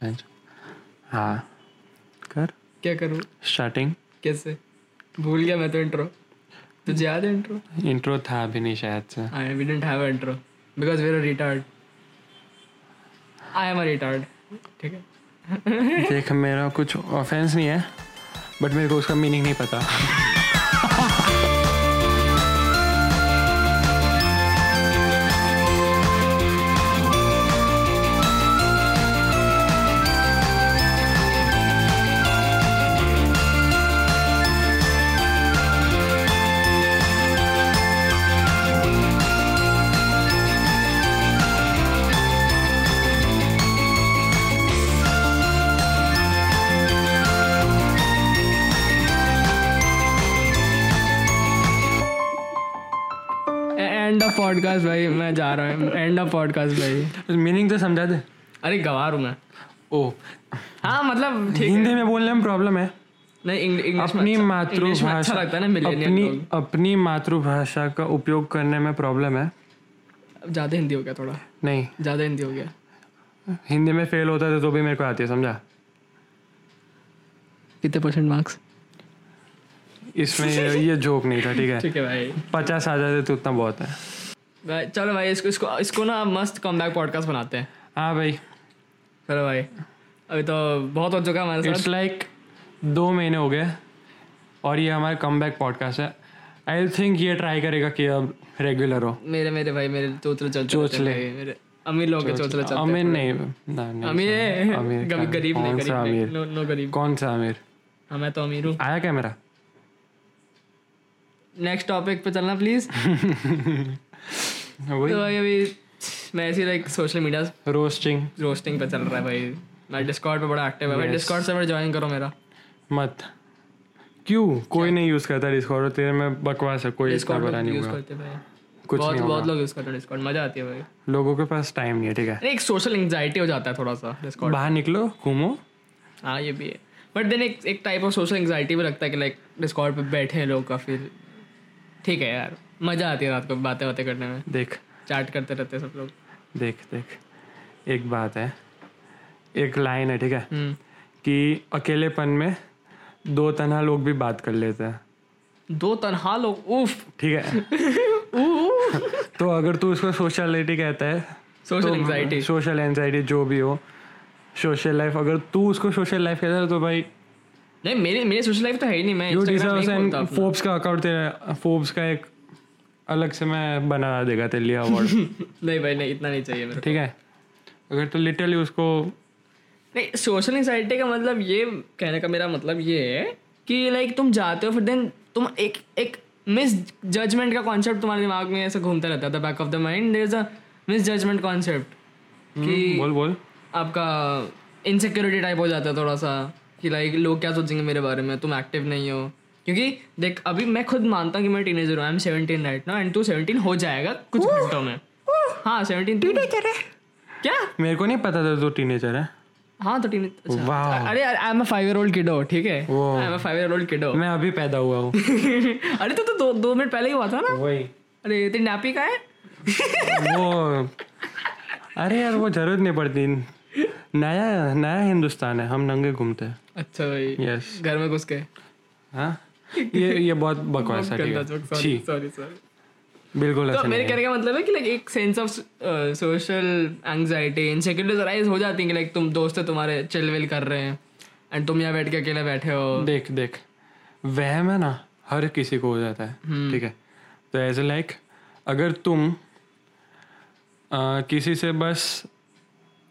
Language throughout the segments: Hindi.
हाँ। कर। क्या करूँ? स्टार्टिंग कैसे? भूल गया मैं तो इंट्रो तुझे याद है इंट्रो इंट्रो था अभी नहीं शायद से। I we didn't have intro because we are retard I am a retard ठीक है। देख मेरा कुछ ऑफेंस नहीं है बट मेरे को उसका मीनिंग नहीं पता। पॉडकास्ट भाई मैं जा रहा हूँ। एंड ऑफ़ पॉडकास्ट भाई। मीनिंग तो समझा दे। अरे गवार हूँ मैं। ओ। हाँ मतलब हिंदी में बोलने में प्रॉब्लम है। नहीं अपनी अच्छा- इंग्लिश में अच्छा मातृभाषा लगता है ना अपनी अपनी मातृभाषा का उपयोग करने में प्रॉब्लम है। ज़्यादा हिंदी हो गया थोड़ा। नहीं। ज़्यादा हिंदी हो गया। हिंदी में फेल होता था तो भी मेरे को आती है समझा? कितने परसेंट मार्क्स इसमें ये, ये जोक नहीं था ठीक है। ठीक है भाई। पचास आ जाते तो उतना बहुत है। भाई चलो भाई इसको इसको इसको ना मस्त कम बैक पॉडकास्ट बनाते हैं। हाँ भाई। चलो भाई अभी तो बहुत हो चुका है हमारे इट्स लाइक दो महीने हो गए और ये हमारा कम बैक पॉडकास्ट है। आई थिंक ये ट्राई करेगा कि अब रेगुलर हो। मेरे मेरे भाई मेरे चोचले चलते चोचले। मेरे अमीर लोगों के चोचले। चलते अमीर नहीं अमीर अमीर गरीब नहीं गरीब अमीर? नो नो गरीब। कौन सा अमीर? हाँ मैं तो अमीर हूँ। आया क्या मेरा? नेक्स्ट टॉपिक पे चलना प्लीज़ वही। तो भाई अभी मैं ऐसी like social media roasting roasting पे चल रहा है भाई। मैं डिस्कॉर्ड पे बड़ा एक्टिव है। भाई. डिस्कॉर्ड सर्वर ज्वाइन करो मेरा। मत। क्यों? कोई नहीं यूज़ करता डिस्कॉर्ड तेरे में बकवास है कोई डिस्कॉर्ड बड़ा नहीं यूज़ करते भाई। कुछ बहुत बहुत लोग यूज़ करते हैं डिस्कॉर्ड मज़ा आती है भाई। लोगों के पास टाइम नहीं है ठीक है? एक सोशल एंजाइटी हो जाता है थोड़ा सा डिस्कॉर्ड बाहर निकलो घूमो। हाँ ये भी है। बट देन एक एक टाइप ऑफ़ सोशल एंजाइटी भी लगता है कि लाइक डिस्कॉर्ड पे बैठे हैं लोग काफ़ी। ठीक है यार। मज़ा आती है रात को बातें बातें करने में। देख। चैट करते रहते सब लोग। देख देख। एक बात है एक लाइन है ठीक है? हम्म। कि अकेलेपन में दो तनहा लोग भी बात कर लेते हैं। दो तनहा लोग उफ। ठीक है। तो अगर तू उसको सोशलिटी कहता है सोशल एंजाइटी सोशल एंजाइटी जो भी हो सोशल लाइफ अगर तू उसको सोशल लाइफ कहता है तो भाई नहीं मेरी मेरी सोशल लाइफ तो है ही नहीं मैं। फोर्ब्स का अकाउंट तेरा फोर्ब्स का एक अलग से मैं बना देगा तेरे लिए अवार्ड नहीं भाई नहीं इतना नहीं चाहिए मेरे ठीक है? अगर तू लिटरली उसको नहीं सोशल एंजाइटी का मतलब ये कहने का मेरा मतलब ये है कि लाइक तुम जाते हो फिर देन तुम एक एक मिस जजमेंट का कॉन्सेप्ट तुम्हारे दिमाग में ऐसे घूमता रहता था back of the mind there is a misjudgement concept कि बोल बोल। आपका इनसिक्योरिटी टाइप हो जाता है थोड़ा सा कि लाइक लोग क्या सोचेंगे मेरे बारे में तुम एक्टिव नहीं हो। क्योंकि देख अभी मैं खुद मानता हूँ कि मैं टीनेजर हूँ आई एम सेवनटीन राइट ना एंड टू सेवनटीन हो जाएगा कुछ घंटों में। हाँ सेवनटीन टीनेजर है। क्या? मेरे को नहीं पता था तू टीनेजर है। हाँ तो टीन अच्छा। अरे I am a five year old kid हो ठीक है? I am a five year old kid हो मैं अभी पैदा हुआ हूँ। अरे तो तो दो दो मिनट पहले ही हुआ था ना? वही। अरे तेरी नापी का है? वो अरे यार वो ज़रूरत नहीं पड़ती। नया नया हिंदुस्तान है हम नंगे घूमते हैं। अच्छा भाई। यस घर में घुस के। हाँ? ये ये बहुत बकवास है। सॉरी सॉरी बिल्कुल तो मेरे कहने का मतलब है कि लाइक एक sense of social anxiety insecurities rise हो जाती है कि लाइक तुम दोस्त तुम्हारे चिल विल कर रहे हैं एंड तुम यहाँ बैठ के अकेले बैठे हो। देख देख। वहम है ना हर किसी को हो जाता है हम्म। ठीक है? तो एज ए लाइक अगर तुम आ, किसी से बस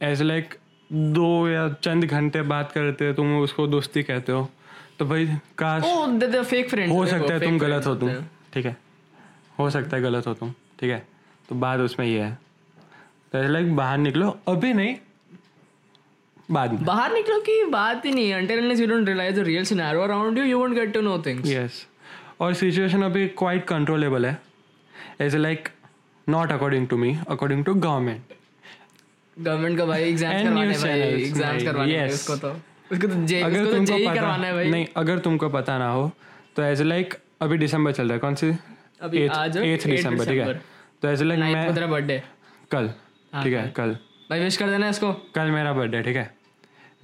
एज लाइक दो या चंद घंटे बात करते हो तुम उसको दोस्ती कहते हो तो भाई काश ओ द फेक फ्रेंड हो सकता है तुम गलत हो तुम ठीक है? हो सकता है गलत हो तुम ठीक है? तो बात उसमें ये है। तो लाइक बाहर निकलो अभी नहीं बाद में। बाहर निकलो की बात ही नहीं until unless you don't realise the real scenario around you you won't get to know things yes और सिचुएशन अभी क्वाइट कंट्रोलेबल है। As like not according to me according to government government का भाई एग्ज़ाम्स करवाने भाई एग्ज़ाम्स करवाने हैं yes. उसको तो। उसको तो जे अगर उसको तो तुमको जेई पता करवाना है भाई। नहीं अगर तुमको पता ना हो तो एज लाइक अभी दिसंबर चल रहा है कौन सी? अभी आज एथ दिसंबर ठीक है? तो एज लाइक मैं तेरा बर्थडे कल हाँ, ठीक है कल। भाई विश कर देना इसको। कल मेरा बर्थडे ठीक है?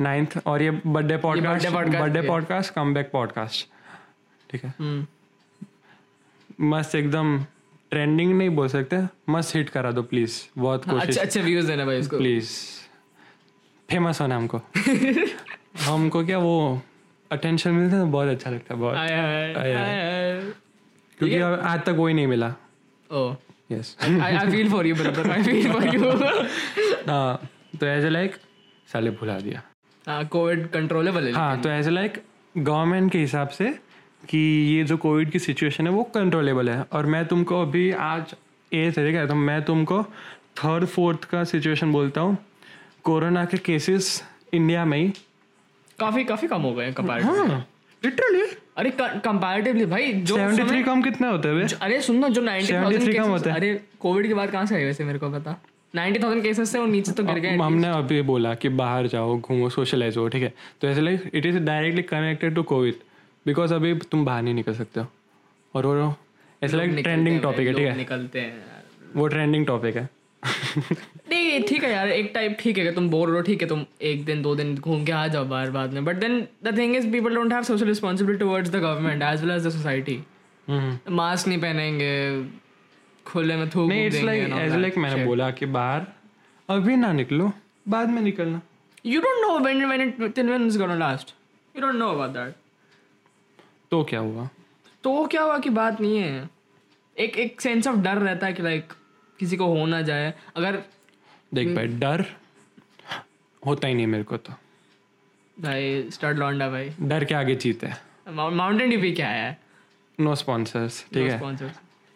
नाइन्थ और ये birthday podcast birthday podcast come back podcast ठीक है? हम्म। मस्त एकदम ट्रेंडिंग नहीं बोल सकते मस्त हिट करा दो प्लीज़ बहुत कोशिश। अच्छे अच्छे व्यूज़ देना भाई इसको प्लीज़ फ़ेमस होना हमको। हमको क्या वो अटेंशन मिलता है ना बहुत अच्छा लगता है बहुत। क्योंकि आज तक वही नहीं मिला। Yes I feel for you, brother. I feel for you. हाँ तो ऐसे लाइक साले भुला दिया। हाँ कोविड कंट्रोलेबल है हाँ तो ऐसे लाइक गवर्नमेंट के हिसाब से कि ये जो कोविड की सिचुएशन है वो कंट्रोलेबल है। और मैं तुमको अभी आज एज है ठीक है तो मैं तुमको थर्ड फोर्थ का सिचुएशन बोलता हूँ। कोरोना के केसेस इंडिया में ही काफ़ी काफ़ी कम हो गए हैं कंपैरेटिवली हाँ लिटरली अरे कंपैरेटिवली भाई जो सेवेंटी थ्री समय- कम कितने होते हैं बे? अरे सुन ना जो 90,000 कम होते हैं। अरे कोविड के बाद कहाँ से आए वैसे मेरे को पता? 90,000 केसेस से वो नीचे तो गिर गए हमने अभी बोला कि बाहर जाओ घूमो सोशलाइज हो ठीक है? तो ऐसे like it is directly connected to covid because अभी तुम बाहर नहीं निकल सकते हो। और वो ऐसे लाइक ट्रेंडिंग टॉपिक है ठीक है? निकलते हैं वो ट्रेंडिंग टॉपिक है। नहीं ठीक है यार एक टाइप ठीक है कि तुम बोर हो ठीक है तुम एक दिन दो दिन घूम के आ जाओ बाहर बाद में। But then the thing is people don't have social responsibility towards the government as well as the society. Mask नहीं पहनेंगे खुले में थूक नहीं इट्स लाइक एज लाइक मैंने बोला कि बाहर अभी ना निकलो बाद में निकलना। You don't know when when it when it's gonna last. You don't know about that. तो क्या हुआ? तो क्या हुआ कि बात नहीं है। एक एक सेंस ऑफ़ डर रहता है कि लाइक किसी को हो ना जाए। अगर देख भाई डर होता ही नहीं मेरे को तो। भाई स्टार्ट लौंडा भाई। डर के आगे जीते हैं। माउंटेन भी क्या है? नो स्पॉन्सर्स ठीक है।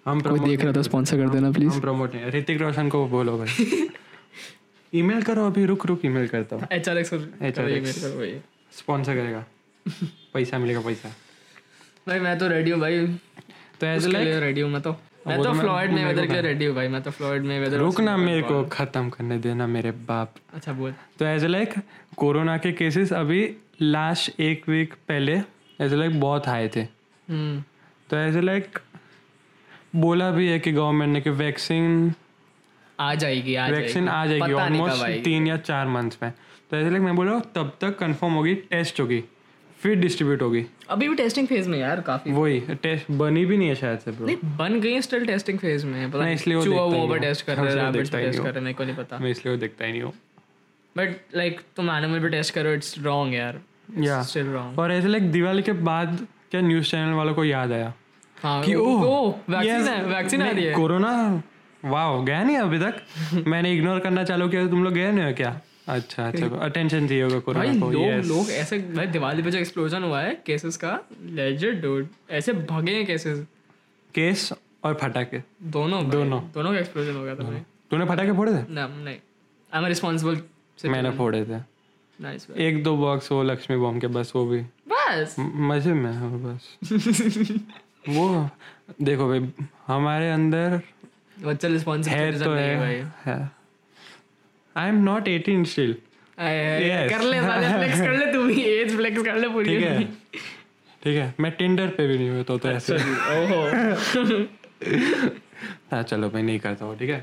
हम कोई देख रहा था स्पॉन्सर कर देना प्लीज़ हम प्रमोट नहीं। ऋतिक रोशन को बोलो भाई। ईमेल करो अभी रुक रुक ईमेल करता हूँ। H R X HRX. Sponsor करेगा। पैसा मिलेगा पैसा। भाई मैं तो रेडी हूँ भाई। तो एज लाइक रेडी हूँ मैं तो। मैं तो तो मैं- फ्लॉयड में वेदर के लिए रेडी हूँ भाई मैं तो फ्लॉयड में वेदर रुक ना मेरे को खत्म करने देना मेरे बाप। अच्छा बोल। तो एज लाइक कोरोना के केसेस अभी लास्ट एक वीक पहले एज लाइक बहुत हाई थे। हम्म। तो एज लाइक बोला भी है कि गवर्नमेंट ने कि वैक्सीन आ जाएगी आ वैक्सीन आ जाएगी ऑलमोस्ट। तीन या चार मंथ्स में। तो ऐसे लाइक मैं बोल रहा हूँ तब तक कंफर्म होगी टेस्ट होगी। फिर डिस्ट्रीब्यूट होगी। अभी भी टेस्टिंग फ़ेज़ में यार काफ़ी। वही टेस्ट बनी भी नहीं है शायद से ब्रो नहीं बन गई स्टिल टेस्टिंग फ़ेज़ में पता नहीं, इसलिए वो ही नहीं टेस्ट कर। रहे हैं ही टेस्ट कर रहे हैं मेरे को नहीं पता। मैं इसलिए वो देखता ही नहीं हूँ। बट लाइक तुम एनिमल पे टेस्ट करो इट्स रॉन्ग यार। या स्टिल रॉन्ग और ऐसे लाइक दिवाली के बाद क्या न्यूज़ चैनल वालों को याद आया? हाँ कि ओ वैक्सीन है वैक्सीन आ रही है। कोरोना वाह गया नहीं अभी तक? मैंने इग्नोर करना चालू किया तो तुम लोग गए नहीं हो क्या? अच्छा अच्छा अटेंशन चाहिए होगा कोरोना को लोग. लोग ऐसे भाई दिवाली पे जो एक्सप्लोजन हुआ है केसेस का लेजेंड डूड ऐसे भगे हैं केसेस केस और फटाके। दोनों दोनों। दोनों का एक्सप्लोजन हो गया था भाई। तूने फटाके फोड़े थे? ना नहीं। आई एम रिस्पांसिबल मैंने फोड़े थे। नाइस एक दो बॉक्स वो लक्ष्मी बॉम्ब के बस वो भी। बस? मज़े में है बस। वो देखो भाई हमारे अंदर बच्चा है रिस्पांसिबल तो है। I am not eighteen still कर ले फ्लेक्स कर ले तू भी एज फ्लेक्स कर ले पूरी ठीक है. ठीक है. मैं टिंडर पे भी नहीं हुआ तो, तो ऐसे ओहो. हाँ चलो मैं नहीं करता हूँ ठीक है?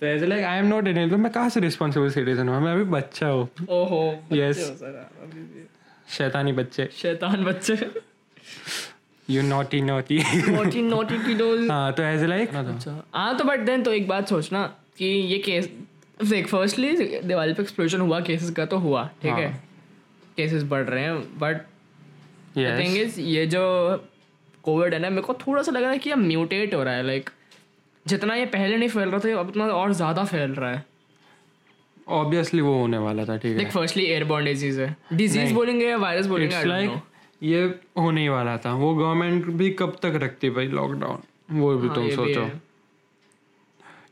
तो ऐसे like I am not eighteen तो मैं कहाँ से रिस्पॉन्सिबल सिटीजन हूँ? मैं अभी बच्चा हूँ। ओहो Yes. शैतानी बच्चे। शैतान बच्चे। You naughty naughty naughty naughty kiddos हाँ तो ऐसे लाइक अच्छा। हाँ तो बट देन तो एक बात सोचना कि ये केस देख फर्स्टली दिवाली पे एक्सप्लोजन हुआ केसेस का तो हुआ ठीक है? केसेस बढ़ रहे हैं बट थिंग इज़ ये जो कोविड है ना मेरे को थोड़ा सा लग रहा है कि ये म्यूटेट हो रहा है लाइक जितना ये पहले नहीं फैल रहा था अब उतना और ज़्यादा फैल रहा है। ऑब्वियसली वो होने वाला था ठीक है। फर्स्टली एयरबॉर्न डिज़ीज़ है। डिज़ीज़ बोलेंगे या वायरस बोलेंगे इट्स लाइक ये होने ही वाला था। वो गवर्नमेंट भी कब तक रखती भाई लॉकडाउन वो भी हाँ, तुम सोचो।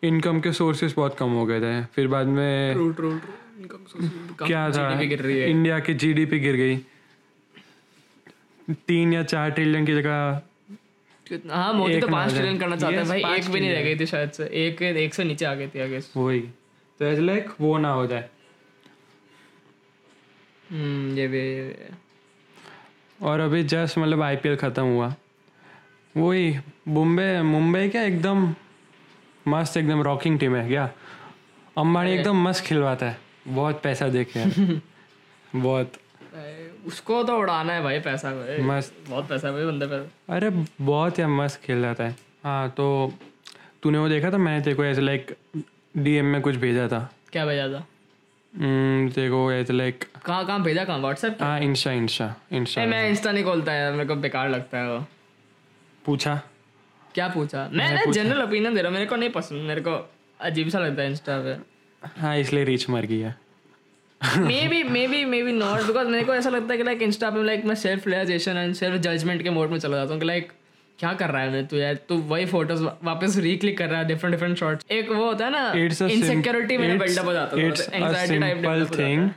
इनकम के सोर्सेस बहुत कम हो गए थे। फिर बाद में ट्रू ट्रू ट्रू क्या था? इंडिया की जीडीपी गिर गई। तीन या चार ट्रिलियन की जगह हाँ मोदी तो पाँच। ट्रिलियन करना चाहते हैं भाई। एक भी नहीं रह गई थी शायद से। एक एक से नीचे आ गई थी आई गेस वही। तो ऐसे लाइक वो ना हो जाए। हम्म ये भी ये भी। और अभी जस्ट मतलब आईपीएल ख़त्म हुआ। वही मुंबई मुंबई क्या एकदम मस्त एकदम रॉकिंग टीम है क्या? अंबानी एकदम मस्त खिलवाता है। बहुत पैसा देखे बहुत। उसको तो उड़ाना है भाई पैसा भाई। मस्त। बहुत पैसा भाई बंदे पर। अरे बहुत यार मस्त खेल रहा था हाँ तो तूने वो देखा था? मैंने तेरे को ऐसे लाइक डीएम में कुछ भेजा था। क्या भेजा था? हम्म, तेरे को ऐसे लाइक कहाँ कहाँ भेजा? कहाँ? व्हाट्सएप हाँ इंस्टा इंस्टा इंस्टा मैं इंस्टा नहीं खोलता यार मेरे को बेकार लगता है वो। पूछा। क्या पूछा? मैंने जनरल ओपिनियन दे रहा हूँ मेरे को नहीं पसंद मेरे को अजीब सा लगता है इंस्टा पे। हाँ इसलिए रीच मर गई है। Maybe maybe maybe not because मेरे को ऐसा लगता है कि लाइक इंस्टा पे लाइक मैं self realisation and self judgement के मोड में चला जाता हूँ कि लाइक क्या कर रहा है मैं तू यार? तू वही फ़ोटोज़ वापस रिक्लिक कर रहा है डिफरेंट डिफरेंट शॉट्स एक वो होता है ना इनसिक्योरिटी मेरा it's- बिल्डअप हो जाता है a anxiety type develop thing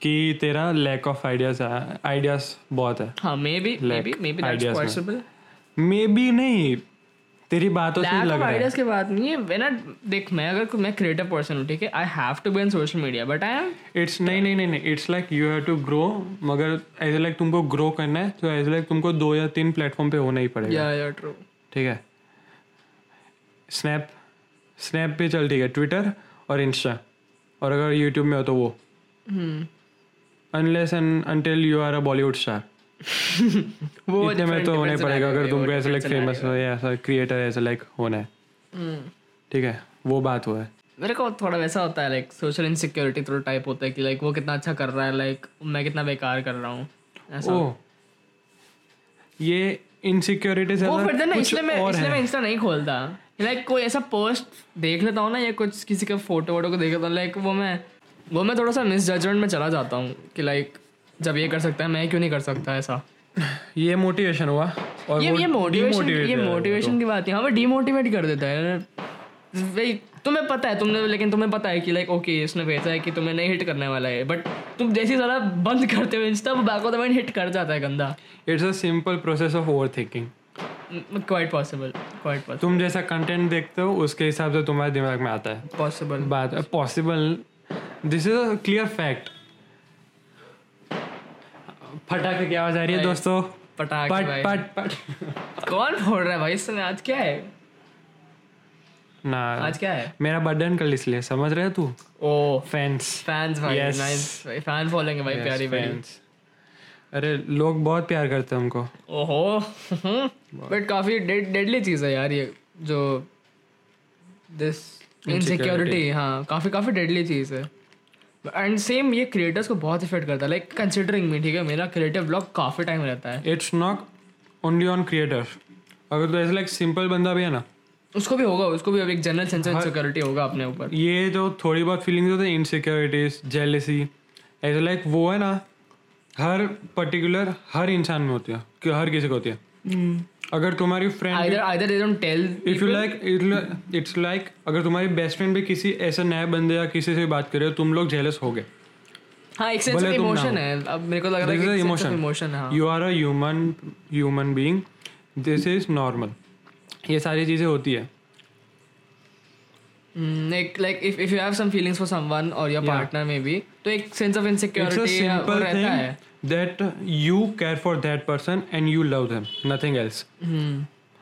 कि तेरा लैक ऑफ़ आइडियाज़ आइडियाज़ बहुत है। हाँ maybe maybe maybe that's possible maybe नहीं। तेरी बातों से लग रहा है। की बात नहीं है मैं ना देख मैं अगर मैं क्रिएटिव पर्सन हूँ ठीक है? I have to be on social media but I am it's नहीं नहीं नहीं it's like you have to grow मगर ऐसे लाइक तुमको ग्रो करना है तो ऐसे लाइक तुमको दो या तीन प्लेटफॉर्म पे होना ही पड़ेगा। या या ट्रू ठीक है? स्नैप स्नैप पे चल ठीक है? ट्विटर और इंस्टा और अगर यूट्यूब में हो तो वो। हम्म। Unless and until you are a Bollywood star वो इतने में तो होना ही पड़ेगा अगर तुमको ऐसे लाइक फ़ेमस हो या ऐसा क्रिएटर ऐसा लाइक होना है। हम्म। ठीक है वो बात हुआ है। मेरे को थोड़ा वैसा होता है लाइक सोशल इनसिक्योरिटी थोड़ा टाइप होता है कि लाइक वो कितना अच्छा कर रहा है लाइक मैं कितना बेकार कर रहा हूँ। ऐसा। ओ ये इनसिक्योरिटी से वो फिर ना इसलिए मैं इसलिए मैं इंस्टा नहीं खोलता। लाइक कोई ऐसा पोस्ट देख लेता हूँ ना या कुछ किसी का फ़ोटो वोटो को देख लेता हूँ लाइक वो मैं वो मैं थोड़ा सा मिस जजमेंट में चला जाता हूँ कि लाइक जब ये कर सकता है मैं क्यों नहीं कर सकता ऐसा? ये मोटिवेशन हुआ और ये ये मोटिवेशन ये मोटिवेशन की बात है हमें डिमोटिवेट कर देता है। भाई तुम्हें पता है तुमने लेकिन तुम्हें पता है कि लाइक ओके इसने भेजा है कि तुम्हें नहीं हिट करने वाला है बट तुम जैसे सारा बंद करते हो इंस्टा वो back of the mind hit कर जाता है गंदा। तो it's a simple process of overthinking quite possible quite possible तुम जैसा कंटेंट देखते हो उसके हिसाब से तुम्हारे दिमाग में आता है। पॉसिबल बात possible this is a clear fact फटाके की आवाज़ आ रही है दोस्तों। पटाखे पट भाई। पट पट। कौन फोड़ रहा है भाई? इस समय आज क्या है? ना आज क्या है? मेरा बर्थडे कल इसलिए समझ रहे हो तू? ओ। फैंस फैंस भाई Yes. नाइस फ़ैन फॉलोइंग है भाई प्यारी फैंस अरे लोग बहुत प्यार करते हैं हमको। ओहो। बट काफ़ी डेडली चीज़ है यार ये जो दिस इनसिक्योरिटी हाँ काफ़ी काफ़ी डेडली चीज़ है। एंड सेम ये क्रिएटर्स को बहुत इफ़ेक्ट करता है लाइक कंसिडरिंग मी ठीक है? मेरा क्रिएटिव ब्लॉग काफ़ी टाइम रहता है। It's not only on creators अगर तो ऐसे लाइक सिंपल बंदा भी है ना उसको भी होगा उसको भी अब एक जनरल सेंस ऑफ़ इनसिक्योरिटी होगा अपने ऊपर। ये जो थोड़ी बहुत फीलिंग्स होती है इनसिक्योरिटीज जेलेसी ऐसे लाइक वो है ना हर पर्टिकुलर हर इंसान में होती है कि हर किसी को होती है। अगर तुम्हारी friend either either they don't tell if you like it's like अगर तुम्हारी बेस्ट फ्रेंड भी किसी ऐसे नए बंदे या किसी से बात करे तुम लोग जेलस हो गए। हाँ एक सेंस ऑफ़ इमोशन है। अब मेरे को लग रहा है कि इमोशन इमोशन है हाँ। You are a human human being this is normal ये सारी चीज़ें होती है। Like like if if you have some feelings for someone or your partner maybe तो एक या वो सिंपल रहता है। Thing that you care for that person and you love them nothing else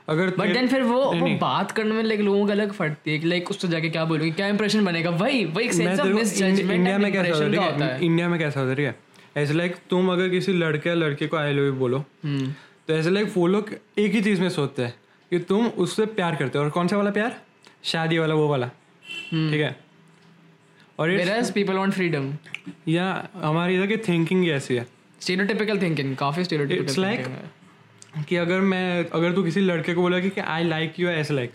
अगर बट देन फिर वो वो बात करने में लाइक लोगों को अलग फटती है लाइक उससे जाके क्या बोलोगे क्या इंप्रेशन बनेगा? वही वही सेंस ऑफ़ मिसजजमेंट इंडिया में कैसा होता है इंडिया में कैसा होता है ठीक है? ऐसे लाइक तुम अगर किसी लड़के या लड़के को आई लव यू बोलो हम्म तो ऐसे लाइक वो लोग एक ही चीज़ में सोचते हैं कि तुम उससे प्यार करते हो। और कौन सा वाला प्यार? शादी वाला वो वाला। ठीक है? और whereas people want freedom. या हमारी इधर की थिंकिंग ही ऐसी है। Stereotypical thinking काफ़ी stereotypical It's like- कि अगर मैं अगर तू किसी लड़के को बोला कि आई लाइक यू ऐसे लाइक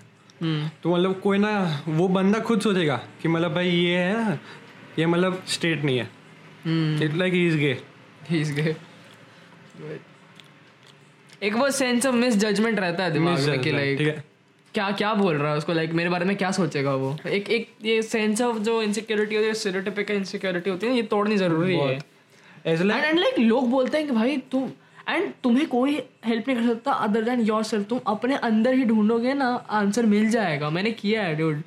तो मतलब कोई ना वो बंदा खुद सोचेगा कि मतलब भाई ये है ये मतलब स्टेट नहीं है। It like is gay he's gay एक वो सेंस ऑफ़ मिस जजमेंट रहता है दिमाग में कि लाइक ठीक है। क्या क्या बोल रहा है उसको? लाइक मेरे बारे में क्या सोचेगा वो? एक एक ये सेंस ऑफ़ जो इनसिक्योरिटी होती है स्टेरियोटिपिकल इनसिक्योरिटी होती है ये तोड़नी ज़रूरी है। लाइक एंड लाइक लोग बोलते हैं कि भाई तुम एंड तुम्हें कोई हेल्प नहीं कर सकता अदर देन योर सेल्फ तुम अपने अंदर ही ढूंढोगे ना आंसर मिल जाएगा। मैंने किया है डूड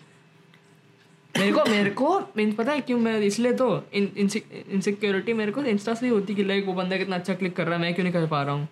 मेरे को मेरे को मीन पता है क्यों मैं इसलिए तो इनसिक्योरिटी मेरे को इंस्टा से ही होती कि लाइक वो बंदा कितना अच्छा क्लिक कर रहा है मैं क्यों नहीं कर पा रहा हूँ?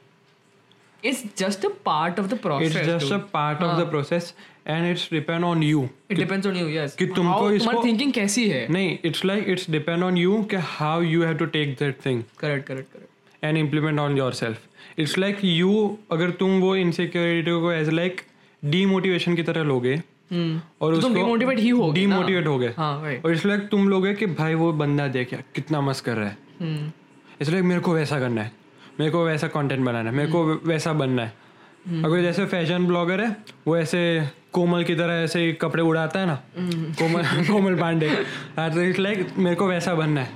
It's just a part of the process it's just dude. a part of the process and it's depend on you it depends on you yes कि तुमको How- इसको- thinking कैसी है नहीं it's like it's depend on you कि how you have to take that thing correct correct correct and implement on yourself it's like you अगर तुम वो insecurity को as like demotivation की तरह लोगे हम्म और तो उसको demotivate ही ना। demotivate हो गए हाँ और इसलिए तुम लोगे कि भाई वो बंदा देख कितना मस्त कर रहा है हम्म इसलिए मेरे को वैसा करना है मेरे को वैसा कंटेंट बनाना है मेरे को वैसा बनना है। अगर जैसे फ़ैशन ब्लॉगर है वो ऐसे कोमल की तरह ऐसे कपड़े उड़ाता है ना कोमल कोमल पांडे हाँ, तो इट्स लाइक मेरे को वैसा बनना है।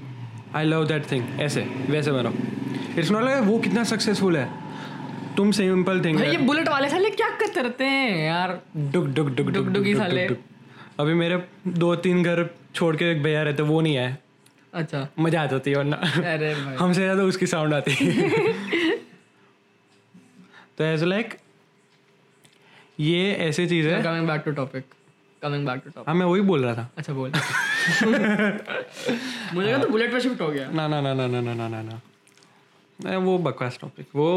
आई लव दैट थिंग ऐसे वैसे बनो इट्स नॉट लाइक वो कितना सक्सेसफुल है। तुम सिंपल थिंग ये बुलेट वाले साले क्या करते रहते हैं यार? डुक डुक डुक डुक ही डुक साले। अभी मेरे दो तीन घर छोड़ के एक भैया रहते वो नहीं आए। अच्छा। मज़ा आ जाती है वरना। अरे हमसे ज़्यादा उसकी साउंड आती है। तो एज लाइक ये ऐसी चीज़ है। Coming back to topic coming back to topic हाँ मैं वही बोल रहा था। अच्छा बोल। मुझे लगा तो बुलेट पे शिफ्ट हो गया। ना ना ना ना ना ना ना ना ना। नहीं, वो बकवास टॉपिक वो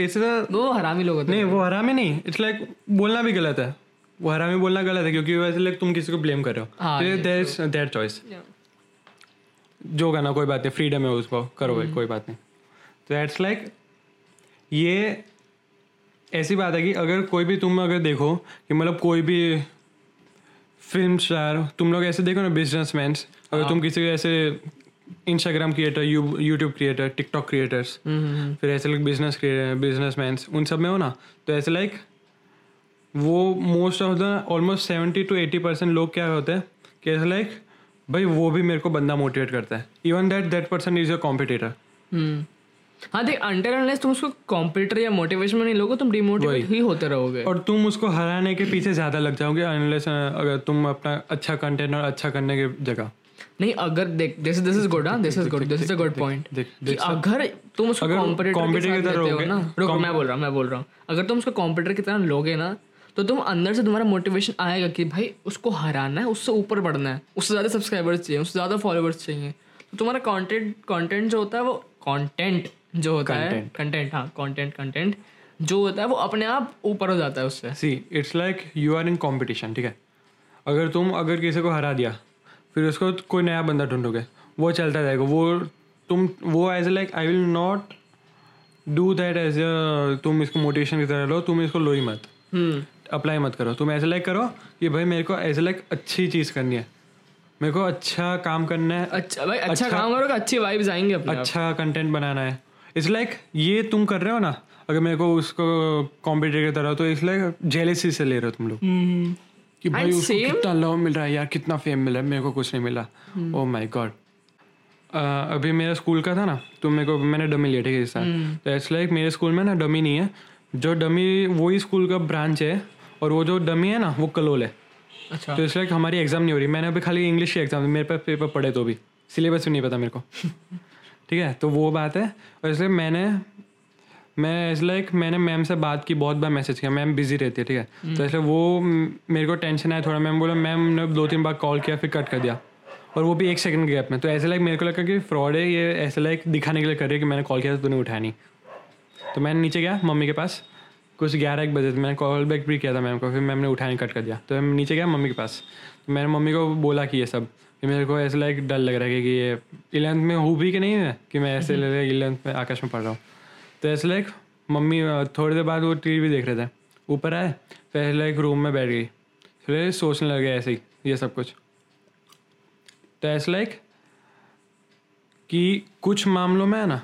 इट्स वो हरामी लोग होते नहीं वो हरामी नहीं इट्स लाइक बोलना भी गलत है। वो हरामी बोलना गलत है क्योंकि वैसे लाइक तुम किसी को ब्लेम कर रहे हाँ, देयर इज़ दैट चॉइस जो करना कोई बात नहीं फ्रीडम है उसको करो भाई कोई बात नहीं। तो दैट्स लाइक ये ऐसी बात है कि अगर कोई भी तुम अगर देखो कि मतलब कोई भी फ़िल्म स्टार तुम लोग ऐसे देखो ना बिज़नेस मैं अगर तुम किसी ऐसे Instagram creator you YouTube creator TikTok creators hmm, फिर ऐसे लोग बिज़नेस बिज़नेस मैं उन सब में हो ना तो ऐसे लाइक वो most of the almost seventy to eighty percent लोग क्या होते हैं कि ऐसे लाइक भाई वो भी मेरे को बंदा मोटिवेट करता है। Even that that person is a competitor हाँ देख अंटर अनलेस तुम उसको कॉम्पिटिटर या मोटिवेशन में नहीं लोगे तुम डिमोटिवेट ही होते रहोगे। और तुम उसको हराने के पीछे ज़्यादा लग जाओगे अनलेस अगर तुम अपना अच्छा कंटेंट और अच्छा करने की जगह। नहीं अगर देख दिस दिस इज़ गुड हाँ this is good this is a good point अगर तुम उसको कॉम्पिटिटर के तरह लोगे- ना रुको मैं बोल रहा हूँ मैं बोल रहा हूँ। अगर तुम उसको कॉम्पिटिटर की तरह लोगे ना तो तुम अंदर से तुम्हारा मोटिवेशन आएगा कि भाई उसको हराना है उससे ऊपर बढ़ना है उससे ज़्यादा सब्सक्राइबर्स चाहिए उससे ज़्यादा फॉलोअर्स चाहिए। तो तुम्हारा कंटेंट कंटेंट जो होता है वो कंटेंट जो होता है कंटेंट हाँ कंटेंट कंटेंट जो होता है वो अपने आप ऊपर हो जाता है उससे। See it's like you are in competition ठीक है? अगर तुम अगर किसी को हरा दिया फिर उसको कोई नया बंदा ढूंढोगे वो चलता जाएगा वो तुम वो as a like I will not do that as a तुम इसको मोटिवेशन की तरह लो तुम इसको लो ही मत। हम्म। अप्लाई मत करो। तुम ऐसे लाइक करो कि भाई मेरे को ऐसे लाइक अच्छी चीज़ करनी है। मेरे को अच्छा काम करना है। अच्छा भाई अच्छा अच्छा काम करोगे अच्छी वाइब्स आएँगे अपने अच्छा कंटेंट बनाना है। इट्स लाइक ये तुम कर रहे हो ना अगर मेरे को उसको कॉम्पिटिटर की तरह तो इट्स लाइक जेलेसी से ले रहे हो तुम लोग। हम्म। कि भाई And उसको same- कितना लव मिल रहा है यार कितना फेम मिला है मेरे को कुछ नहीं मिला। ओ माय गॉड अभी मेरा स्कूल का था ना तो मेरे को मैंने डमी लिया ठीक है इस साल। तो इट्स लाइक मेरे स्कूल में ना डमी नहीं है। जो डमी वही स्कूल का ब्रांच है और वो जो डमी है ना वो कलोल है। अच्छा। तो इसलिए हमारी एग्ज़ाम नहीं हो रही। मैंने अभी खाली इंग्लिश की एग्ज़ाम मेरे पास पेपर पढ़े तो भी। सिलेबस भी नहीं पता मेरे को। ठीक है? तो वो बात है। और इसलिए मैंने मैं इस लाइक मैंने मैम से बात की बहुत बार मैसेज किया। मैम बिज़ी रहती है ठीक है? तो इसलिए वो मेरे को टेंशन आया थोड़ा। मैम बोला मैम ने दो तीन बार कॉल किया फिर कट कर दिया। और वो भी एक सेकंड के गैप में। तो ऐसे लाइक मेरे को लगा कि फ्रॉड है ये ऐसे लाइक दिखाने के लिए कर रही है कि मैंने कॉल किया था तूने उठाया नहीं। तो मैंने नीचे गया मम्मी के पास। कुछ ग्यारह एक बजे थे। मैंने कॉल बैक भी किया था मैम को फिर मैम ने उठाने कट कर दिया। तो मैं नीचे गया मम्मी के पास। तो मैंने मम्मी को बोला कि ये सब। कि मेरे को ऐसे लाइक डर लग रहा है कि ये इलेवंथ में हूँ भी कि नहीं है कि मैं ऐसे ले रहा इलेवंथ में आकाश में पढ़ रहा हूँ। तो ऐसे लाइक मम्मी थोड़ी देर बाद वो टीवी देख रहे थे। ऊपर आए फिर लाइक रूम में बैठ गई। फिर सोचने लगे ऐसे ही ये सब कुछ। तो ऐसे लाइक कि कुछ मामलों में है ना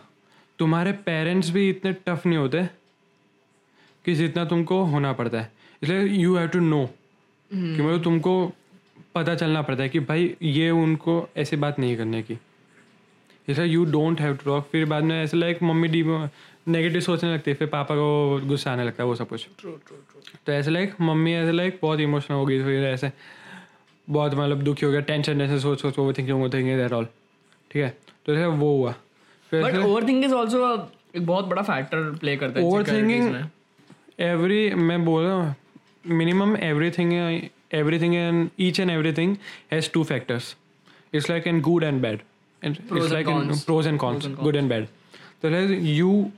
तुम्हारे पेरेंट्स भी इतने टफ नहीं होते। कि जितना तुमको होना पड़ता है। इसलिए यू हैव टू नो कि मतलब तुमको पता चलना पड़ता है कि भाई ये उनको ऐसी बात नहीं करने की। इसलिए you don't have to talk फिर बाद में ऐसे लाइक मम्मी डी नेगेटिव सोचने लगती है फिर पापा को गुस्सा आने लगता है वो सब कुछ। तो ऐसे लाइक मम्मी ऐसे लाइक बहुत इमोशनल हो गई फिर ऐसे बहुत मतलब दुखी हो गया टेंशन टेंशन सोच सोच overthinking overthinking that all ठीक है? तो ऐसे वो हुआ। फिर ओवर थिंक इज़ ऑल्सो एक बहुत बड़ा फैक्टर प्ले करता है ओवर थिंकिंग। एवरी मैं बोल रहा हूँ minimum everything everything and each and everything has two factors it's like in good and bad Pros it's like cons. Pros and cons good and bad तो you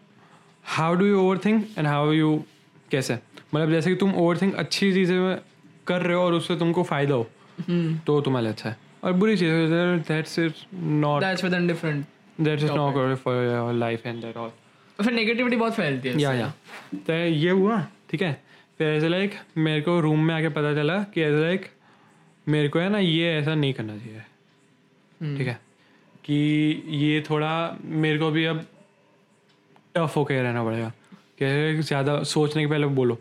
how do you overthink and how you कैसे? मतलब जैसे कि तुम ओवर थिंक अच्छी चीज़ें कर रहे हो और उससे तुमको फ़ायदा हो हम्म। तो तुम्हारे अच्छा है। और बुरी चीज़ that's is not that's different that's is not for your life and that all फिर नेगेटिविटी बहुत फैलती है या या। तो ये हुआ ठीक है? फिर ऐसे लाइक मेरे को रूम में आके पता चला कि ऐसे लाइक मेरे को है ना ये ऐसा नहीं करना चाहिए हम्म। ठीक है? कि ये थोड़ा मेरे को भी अब टफ होके रहना पड़ेगा। कैसे ज़्यादा सोचने के पहले बोलो।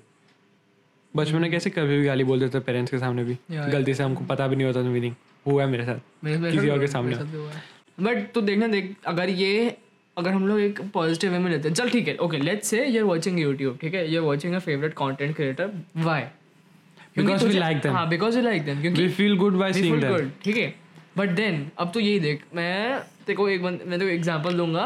बचपन में कैसे कभी भी गाली बोल देते पेरेंट्स के सामने भी। गलती से हमको पता भी नहीं होता मीनिंग हुआ है मेरे साथ। किसी और के सामने। बट तो देखना देख अगर ये अगर हम लोग एक पॉजिटिव वे में लेते हैं। चल ठीक है okay let's say you're watching YouTube ठीक है? You're watching a favourite content creator why Because we like them. हाँ बिकॉज़ यू लाइक देम क्योंकि we feel good by seeing them good, ठीक है? बट देन अब तो यही देख मैं को एक बंद मैं को एग्जांपल दूँगा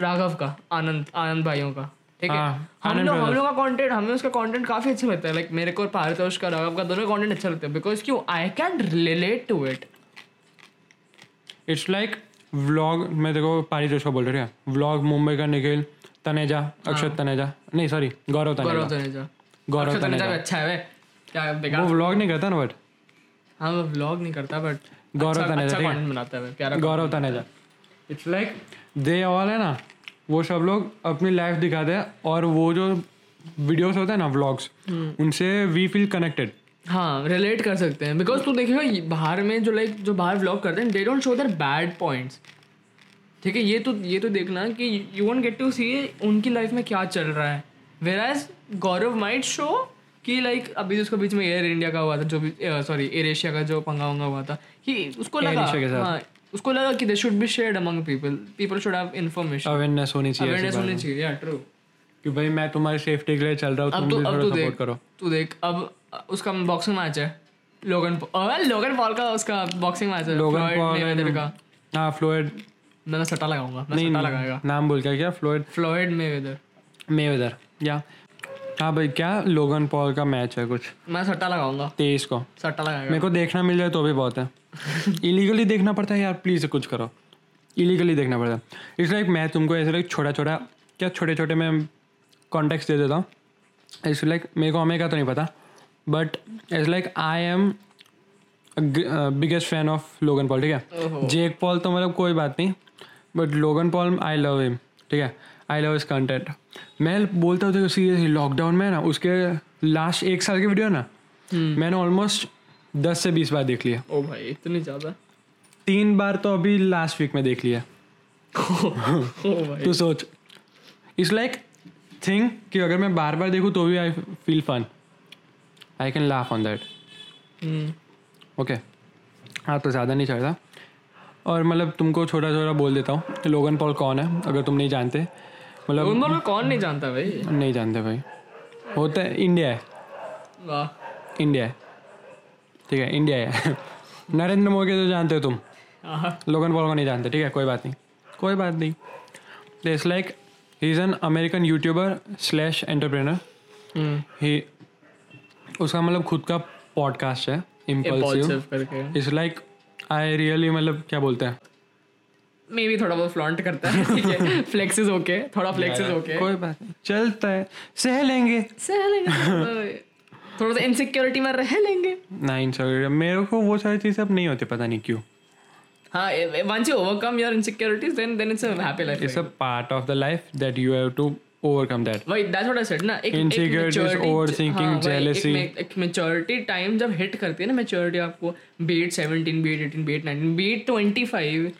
राघव का आनंद आनंद भाइयों का ठीक है? हाँ, हम लोग हम। लोग का। कंटेंट हमें उसका कंटेंट काफ़ी अच्छा लगता है लाइक मेरे को और पारितोष का राघव का दोनों कंटेंट अच्छा लगता है बिकॉज़ क्यों? I can relate to it it's like vlog मैं देखो पारितोष का बोल रहा हूँ व्लॉग मुंबई का निखिल तनेजा अक्षत तनेजा। नहीं सॉरी गौरव गौरव तनेजा। तनेजा गौरव तनेजा तनेजा। अच्छा है वे। क्या वो व्लॉग नहीं करता ना बट हाँ वो व्लॉग नहीं करता बट गौरव तनेजा, अच्छा है? बनाता है प्यारा Gaurav Taneja. It's like they all है ना वो सब लोग अपनी लाइफ दिखाते हैं और वो जो वीडियोस होते हैं ना व्लॉग्स उनसे वी फील कनेक्टेड हाँ रिलेट कर सकते हैं। बिकॉज़ तू देखेगा बाहर में जो लाइक जो बाहर व्लॉग करते हैं they don't show their bad points ठीक है ये तो ये तो देखना कि you want get to see उनकी लाइफ में क्या चल रहा है। Whereas Gaurav might show कि लाइक अभी जो उसका बीच में एयर इंडिया का हुआ था जो भी सॉरी एयर एशिया का जो पंगा वंगा हुआ था कि उसको लगा। हाँ उसको लगा कि they should be shared among people people should have information awareness होनी चाहिए अवेयरनेस होनी चाहिए या ट्रू कि भाई मैं तुम्हारी सेफ्टी के लिए चल रहा हूँ तुम तो भी थोड़ा सपोर्ट करो। तू देख अब उसका बॉक्सिंग मैच है। लोगन पॉल लोगन पॉल का उसका बॉक्सिंग मैच है। लोगन पॉल मेवेदर का। हाँ फ्लोइड मैं ना सट्टा लगाऊँगा। मैं सट्टा लगाएगा। नाम बोल क्या क्या? फ्लोइड फ्लॉयड मेवेदर मेवेदर या। हाँ भाई क्या लोगन पॉल का मैच है कुछ? मैं सट्टा लगाऊँगा। तेईस को। सट्टा लगाएगा। मेरे को देखना मिल जाए तो भी बहुत है। इलीगली देखना पड़ता है यार प्लीज़ कुछ करो। इलीगली देखना पड़ता है। इट्स लाइक मैं तुमको ऐसे लाइक छोटा छोटा क्या छोटे छोटे मैं कॉन्टेक्ट दे देता हूँ। इट्स लाइक मेरे को हमें का तो नहीं पता। But it's like I am biggest fan of Logan Paul ठीक है? जेक पॉल तो मतलब कोई बात नहीं but Logan Paul I love him ठीक है? आई लव इस कंटेंट मैं बोलता हूँ सीरियसली लॉकडाउन में ना उसके लास्ट एक साल की वीडियो ना मैंने ऑलमोस्ट दस से बीस बार देख लिया ओ भाई इतनी ज़्यादा? तीन बार तो अभी लास्ट वीक में देख लिया तू सोच। इट्स लाइक थिंक कि अगर मैं बार बार देखूँ तो भी I feel fun I can laugh on that okay हाँ तो ज़्यादा नहीं चाहिए और मतलब तुमको छोटा छोटा बोल देता हूँ कि लोगन पॉल कौन है अगर तुम नहीं जानते। मतलब लोगन पॉल कौन नहीं जानता भाई? नहीं जानते भाई। होता है इंडिया है। वाह। इंडिया है। ठीक है इंडिया है। नरेंद्र मोदी तो जानते हो तुम। लोगन पॉल को नहीं जानते। ठीक है कोई बात नहीं। कोई बात नहीं। It's like he is an American YouTuber slash entrepreneur he उसका मतलब खुद का पॉडकास्ट है impulsive it's like I really मतलब क्या बोलते हैं? मे भी थोड़ा बहुत फ्लॉन्ट करता है ठीक है। फ्लेक्सेस ओके थोड़ा फ्लेक्सेस ओके कोई बात नहीं। चलता है। सह लेंगे। सह लेंगे। थोड़ा सा इनसिक्योरिटी में रह लेंगे। नाइन सौ मेरे को वो सारी चीज़ें अब नहीं होती पता नहीं क्यों। हाँ once you overcome your insecurities then then it's a happy life it's a part of the life that you have to overcome that वही दैट्स व्हाट आई सेड ना एक Insecurities, overthinking, jealousy. एक मैच्योरिटी टाइम जब हिट करती है ना मैच्योरिटी आपको बीट 17 बीट 18 बीट 19 बीट 25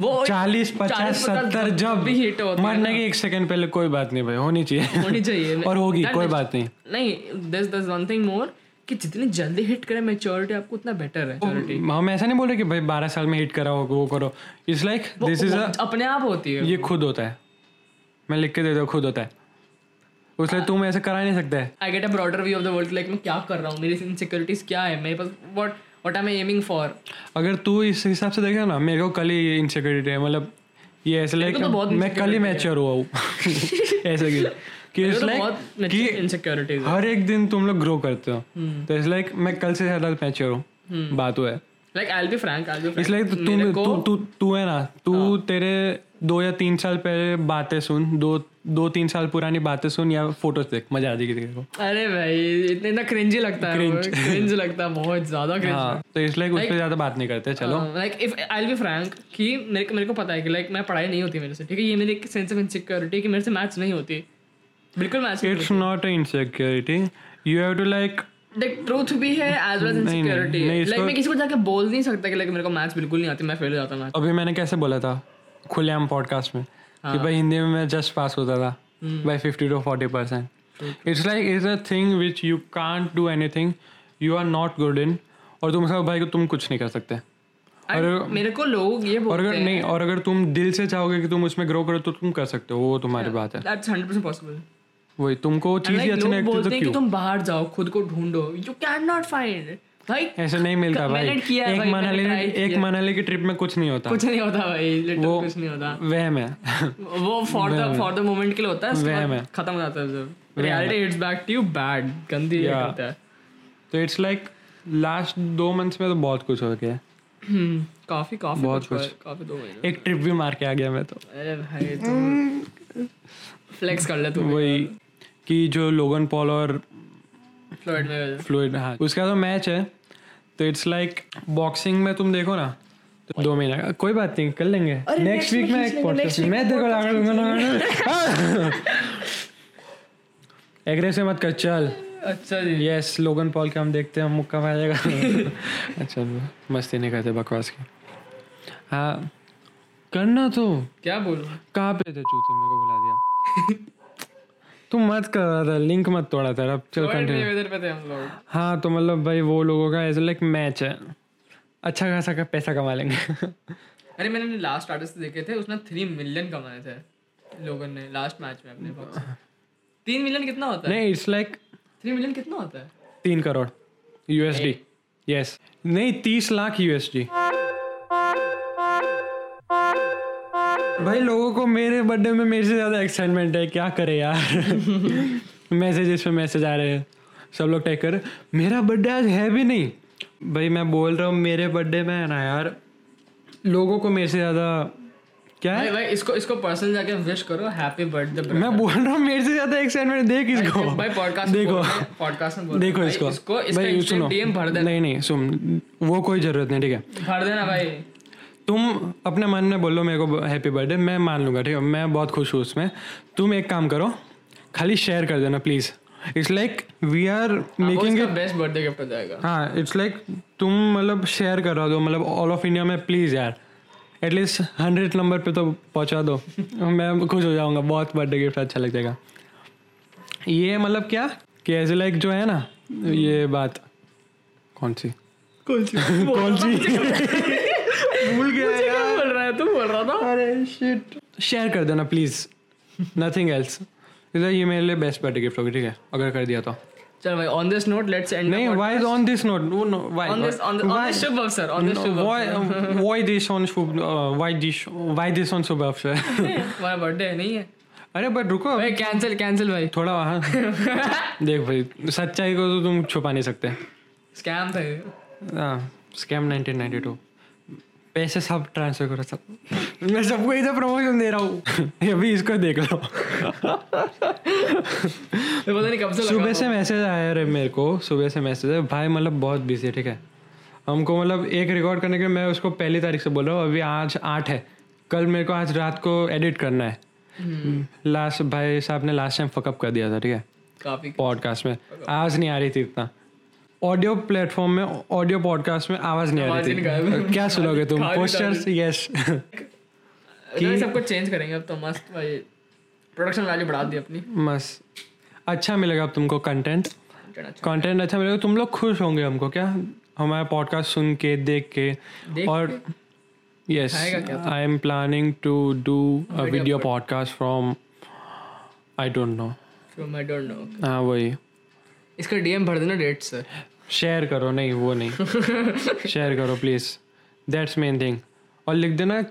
वो चालीस पचास सत्तर जब भी हिट होती है मरने के एक सेकंड पहले कोई बात नहीं भाई होनी चाहिए। होनी चाहिए। और होगी कोई बात नहीं। नहीं this this one thing more कि जितनी जल्दी हिट करे मेच्योरिटी आपको उतना बेटर है मैच्योरिटी हम ऐसा नहीं बोल रहे कि भाई बारह साल में हिट करा। हो वो करो इट्स लाइक दिस इज़ अपने आप होती है। ये खुद होता है। मैं लिख के देता हूँ खुद होता है। उसलिए तुम ऐसे करा नहीं सकते। I get a broader view of the world like मैं क्या कर रहा हूँ? मेरी इनसिक्योरिटीज क्या है? मेरे पास what what I am aiming for अगर तू इस हिसाब से देखे ना मेरे को कल ही इनसिक्योरिटी है मतलब ये ऐसे लाइक तो मैं कल ही मैच्योर हुआ हूँ। ऐसे कि कि इट्स तो लाइक कि इनसिक्योरिटीज हर एक दिन तुम लोग ग्रो करते हो। हम्म। तो इट्स लाइक मैं कल से ज़्यादा मैच्योर हूँ। बात हुआ है। Like I will be frank I will be it's like तू तू तू तू है ना तू हाँ। तेरे दो या तीन साल पहले बातें सुन दो दो तीन साल पुरानी बातें सुन या फ़ोटोज़ देख मज़ा आ जाएगी तेरे को। अरे भाई इतना इतना क्रिंज लगता है. क्रिंज लगता है बहुत ज़्यादा क्रिंज हाँ तो इसलिए उस पर ज़्यादा बात नहीं करते चलो। Like if I will be frank कि मेरे को मेरे को पता है कि लाइक like, मैं पढ़ाई नहीं होती मेरे से ठीक है? ये मेरी एक सेंस ऑफ़ इनसिक्योरिटी कि मेरे से मैथ्स नहीं होती। बिल्कुल maths it's not a insecurity you have to like like truth भी है as well as insecurity like मैं किसी को जाके बोल नहीं सकता कि लाइक मेरे को मैथ्स बिल्कुल नहीं आती मैं फेल हो जाता मैथ्स अभी मैंने कैसे बोला था? खुलेआम पॉडकास्ट में कि भाई हिंदी में मैं जस्ट पास होता था। By fifty to forty percent it's like is a thing which you can't do anything you are not good in और तुम सब भाई को तुम कुछ नहीं कर सकते। और मेरे को लोग ये और बोलते अगर नहीं और अगर तुम दिल से चाहोगे कि तुम उसमें ग्रो करो तो तुम कर सकते हो। वो तुम्हारी बात है। दैट्स 100% पॉसिबल वही तुमको चीज़ ही अच्छी नहीं लगती तो हैं कि क्यों? तुम बाहर जाओ खुद को ढूंढो। यू कैन नॉट फाइंड भाई ऐसे नहीं मिलता भाई। एक मनाली एक मनाली की ट्रिप में कुछ नहीं होता। कुछ नहीं होता भाई वो- कुछ नहीं होता। वहम है। वो for the for the moment के लिए होता है उसके वहम बाद है। खत्म हो जाता है जब reality hits back to you bad गंदी. करता है। तो इट्स लाइक लास्ट दो मंथ्स में तो बहुत कुछ हो गया। हम्म, काफ़ी काफ़ी बहुत कुछ कुछ। काफ़ी दो महीने। एक ट्रिप भी मार के आ गया मैं तो। अरे भाई तू फ्लेक्स कर ले तू। वही कि जो लोगन पॉल और फ्लोइड में फ्लूइड हाँ उसका तो मैच है। तो इट्स लाइक बॉक्सिंग में तुम देखो ना तो दो महीना का कोई बात नहीं कर लेंगे। नेक्स्ट वीक में एक पॉडकास्ट मैं दूँगा एग्रेसिव मत कर चल। अच्छा जी। यस लोगन पॉल के हम देखते हैं मुक्का मारेगा। अच्छा मस्ती नहीं करते बकवास की। हाँ करना तो। क्या बोलूँ कहाँ पे थे चूती? मेरे को बुला दिया। तुम मत कर रहा था लिंक मत तोड़ा था अब चल कंटिन्यू इधर पे थे हम लोग। हाँ तो मतलब भाई वो लोगों का ऐसा लाइक मैच है। अच्छा खासा का पैसा कमा लेंगे। अरे मैंने लास्ट आर्टिस्ट देखे थे उसने थ्री मिलियन कमाए थे लोगों ने लास्ट मैच में अपने तीन मिलियन कितना होता है? नहीं इट्स लाइक थ्री मिलियन कितना होता है? तीन करोड़ यूएसडी यस नहीं तीस लाख यूएसडी भाई लोगों को मेरे बर्थडे में मेरे से ज़्यादा एक्साइटमेंट है। क्या करे यार? मैसेजेस पे मैसेज आ रहे हैं। सब लोग टैग कर मेरा बर्थडे आज है भी नहीं। भाई मैं बोल रहा हूँ मेरे बर्थडे में है ना यार लोगों को मेरे से ज़्यादा क्या है? भाई भाई इसको इसको पर्सनल जाके विश करो हैप्पी बर्थडे मैं बोल रहा हूँ मेरे से ज़्यादा एक्साइटमेंट देख इसको। भाई पॉडकास्ट देखो। पॉडकास्ट में बोल देखो इसको। इसको इसका डीएम भर देना। नहीं नहीं सुन वो कोई ज़रूरत नहीं ठीक है? भर देना भाई। तुम अपने मन में बोलो मेरे को हैप्पी बर्थडे मैं मान लूँगा ठीक है? मैं बहुत खुश हूँ उसमें। तुम एक काम करो खाली शेयर कर देना please it's like we are making best birthday gift हो जाएगा। हाँ इट्स लाइक तुम मतलब शेयर कर दो मतलब ऑल ऑफ़ इंडिया में प्लीज़ यार। एटलीस्ट हंड्रेड नंबर पे तो पहुँचा दो। मैं खुश हो जाऊँगा बहुत बर्थडे गिफ्ट अच्छा लग जाएगा। ये मतलब क्या? कि ऐसे लाइक जो है ना ये बात। कौन सी? कौन सी? कौन सी? भूल गया मुझे क्या बोल रहा है? तू बोल रहा था। अरे शिट शेयर कर देना प्लीज़ नथिंग एल्स इधर ये मेरे लिए बेस्ट बर्थडे गिफ्ट होगी ठीक है? अगर कर दिया तो। चल भाई on this note let's end नहीं why is on this note? no no why? On this on, the, on why? this शुभ अवसर on this Shubh why why this on Shubh uh, why this why this on शुभ अवसर? तुम्हारा बर्थडे नहीं है। अरे बट रुको। भाई कैंसिल कैंसिल भाई। थोड़ा वहाँ। देख भाई सच्चाई को तो तुम छुपा नहीं सकते। स्कैम था ये स्कैम 1992 पैसे सब ट्रांसफ़र करो सब। मैं सबको इधर प्रमोशन दे रहा हूँ। अभी इसको देख लो। मैं पता नहीं कब से सुबह से मैसेज आया रे मेरे को सुबह से मैसेज है भाई मतलब बहुत बिज़ी है ठीक है? हमको मतलब एक रिकॉर्ड करने के लिए मैं उसको पहली तारीख से बोल रहा हूँ अभी आज आठ है। कल मेरे को आज रात को एडिट करना है। लास्ट भाई साहब ने लास्ट टाइम फकअप कर दिया था ठीक है? काफ़ी पॉडकास्ट में। आज नहीं आ रही थी इतना। ऑडियो प्लेटफॉर्म में ऑडियो पॉडकास्ट में आवाज़ नहीं आ रही थी। क्या सुनोगे तुम? पोस्टर्स यस सब कुछ चेंज करेंगे अब तो मस्त भाई। प्रोडक्शन वैल्यू बढ़ा दी अपनी। मस्त। अच्छा मिलेगा अब तुमको कंटेंट कंटेंट अच्छा मिलेगा। तुम लोग खुश होंगे हमको क्या? हमारा पॉडकास्ट सुन के देख के। और yes I am planning to do a video podcast from I don't know from I don't know हाँ वही। इसका डीएम भर देना डेट से शेयर करो नहीं वो नहीं. शेयर करो प्लीज़ दैट्स मेन थिंग और लिख देना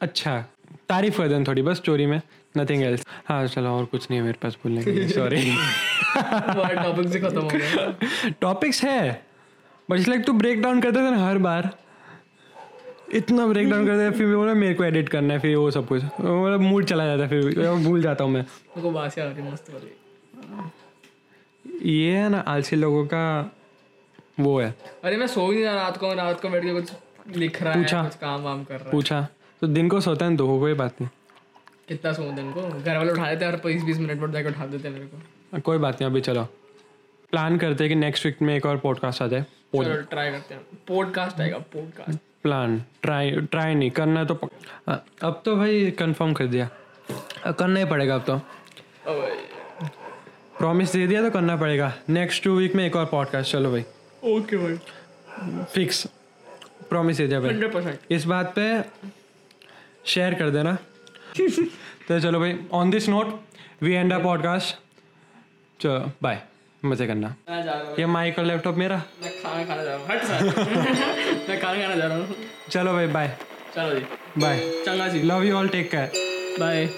अच्छा तारीफ़ कर देना थोड़ी बस स्टोरी में नथिंग एल्स हाँ चलो और कुछ नहीं है मेरे पास बोलने के लिए सॉरी टॉपिक से खत्म हो गया टॉपिक्स है बट इट्स लाइक तू ब्रेक डाउन करते थे ना हर बार. इतना ब्रेक डाउन कर दिया फिर बोला मेरे को एडिट करना है फिर वो सब कुछ. मतलब मूड चला जाता है फिर भूल जाता हूँ मैं. ये है ना आलसी लोगों का वो है। अरे मैं सो ही नहीं रहा रात को रात को बैठ के कुछ लिख रहा पूछा। है कुछ काम वाम कर रहा है। पूछा। तो दिन को सोता है दो कोई बात। नहीं कितना सो दिन को? घर वाले उठा देते हैं और बीस बीस मिनट पर जाकर उठा देते हैं मेरे को। कोई बात नहीं अभी चलो। प्लान करते हैं कि नेक्स्ट वीक में एक और पॉडकास्ट आ जाए। चलो ट्राई करते हैं। पॉडकास्ट आएगा पॉडकास्ट प्लान ट्राई ट्राई नहीं करना है तो हाँ, अब तो भाई कंफर्म कर दिया। करना ही पड़ेगा अब तो। प्रॉमिस दे दिया तो करना पड़ेगा। नेक्स्ट टू वीक में एक और पॉडकास्ट चलो भाई। ओके भाई। फिक्स प्रॉमिस दे दिया भाई। इस बात पे शेयर कर देना। तो चलो भाई on this note we end a podcast चलो बाय मज़े करना। ये माइक और लैपटॉप मेरा? मैं खाना खाना जा रहा हूँ। मैं खाना खाना जा रहा हूँ। चलो भाई बाय चलो जी। बाय चंगा जी। Love you all take care bye